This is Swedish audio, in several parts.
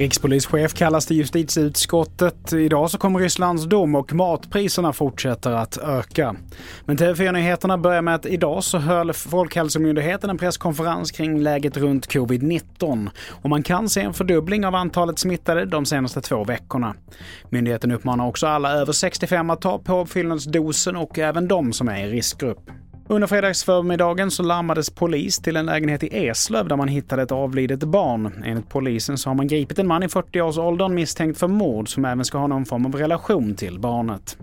Rikspolischef kallas till justitieutskottet. Idag så kommer Rysslands dom och matpriserna fortsätter att öka. Men TV4-nyheterna börjar med att idag så höll Folkhälsomyndigheten en presskonferens kring läget runt covid-19 och man kan se en fördubbling av antalet smittade de senaste två veckorna. Myndigheten uppmanar också alla över 65 att ta påfyllnadsdosen och även de som är i riskgrupp. Under fredagsförmiddagen så larmades polis till en lägenhet i Eslöv där man hittade ett avlidet barn. Enligt polisen så har man gripit en man i 40-årsåldern misstänkt för mord som även ska ha någon form av relation till barnet.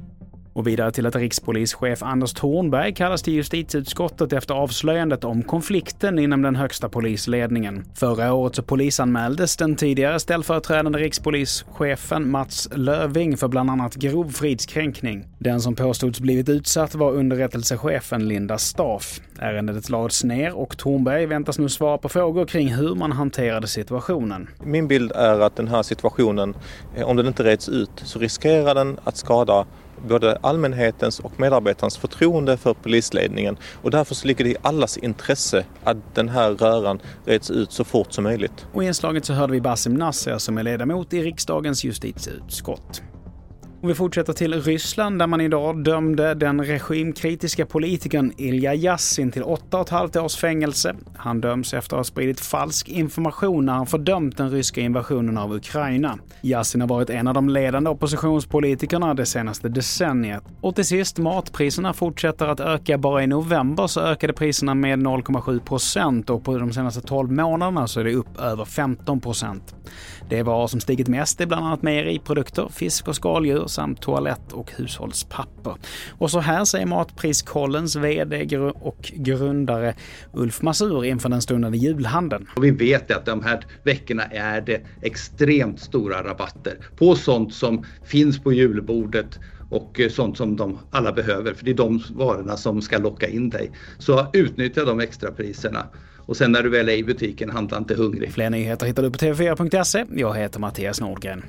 Och vidare till att rikspolischef Anders Thornberg kallas till justitieutskottet efter avslöjandet om konflikten inom den högsta polisledningen. Förra året så polisanmäldes den tidigare ställföreträdande rikspolischefen Mats Löving för bland annat grov fridskränkning. Den som påstods blivit utsatt var underrättelsechefen Linda Staff. Ärendet lades ner och Thornberg väntas nu svara på frågor kring hur man hanterade situationen. Min bild är att den här situationen, eh, om den inte reds ut, så riskerar den att skada både allmänhetens och medarbetarnas förtroende för polisledningen och därför så ligger det i allas intresse att den här röran reds ut så fort som möjligt. Och i inslaget så hörde vi Basim Nasser som är ledamot i riksdagens justitieutskott. Och vi fortsätter till Ryssland där man idag dömde den regimkritiska politikern Ilja Yassin till 8,5 års fängelse. Han döms efter att ha spridit falsk information när han fördömt den ryska invasionen av Ukraina. Yassin har varit en av de ledande oppositionspolitikerna det senaste decenniet. Och till sist, matpriserna fortsätter att öka. Bara i november så ökade priserna med 0,7 procent och på de senaste 12 månaderna så är det upp över 15 procent. Det varor som stigit mest är bland annat mejeriprodukter, fisk och skaldjur samt toalett och hushållspapper. Och så här säger Matpriskollens VD och grundare Ulf Masur inför den stundande julhandeln. Och vi vet att de här veckorna är det extremt stora rabatter på sånt som finns på julbordet och sånt som de alla behöver, för det är de varorna som ska locka in dig. Så utnyttja de extra priserna. Och sen när du väl är i butiken, handla inte hungrig. Fler nyheter hittar du på tv4.se. Jag heter Mattias Nordgren.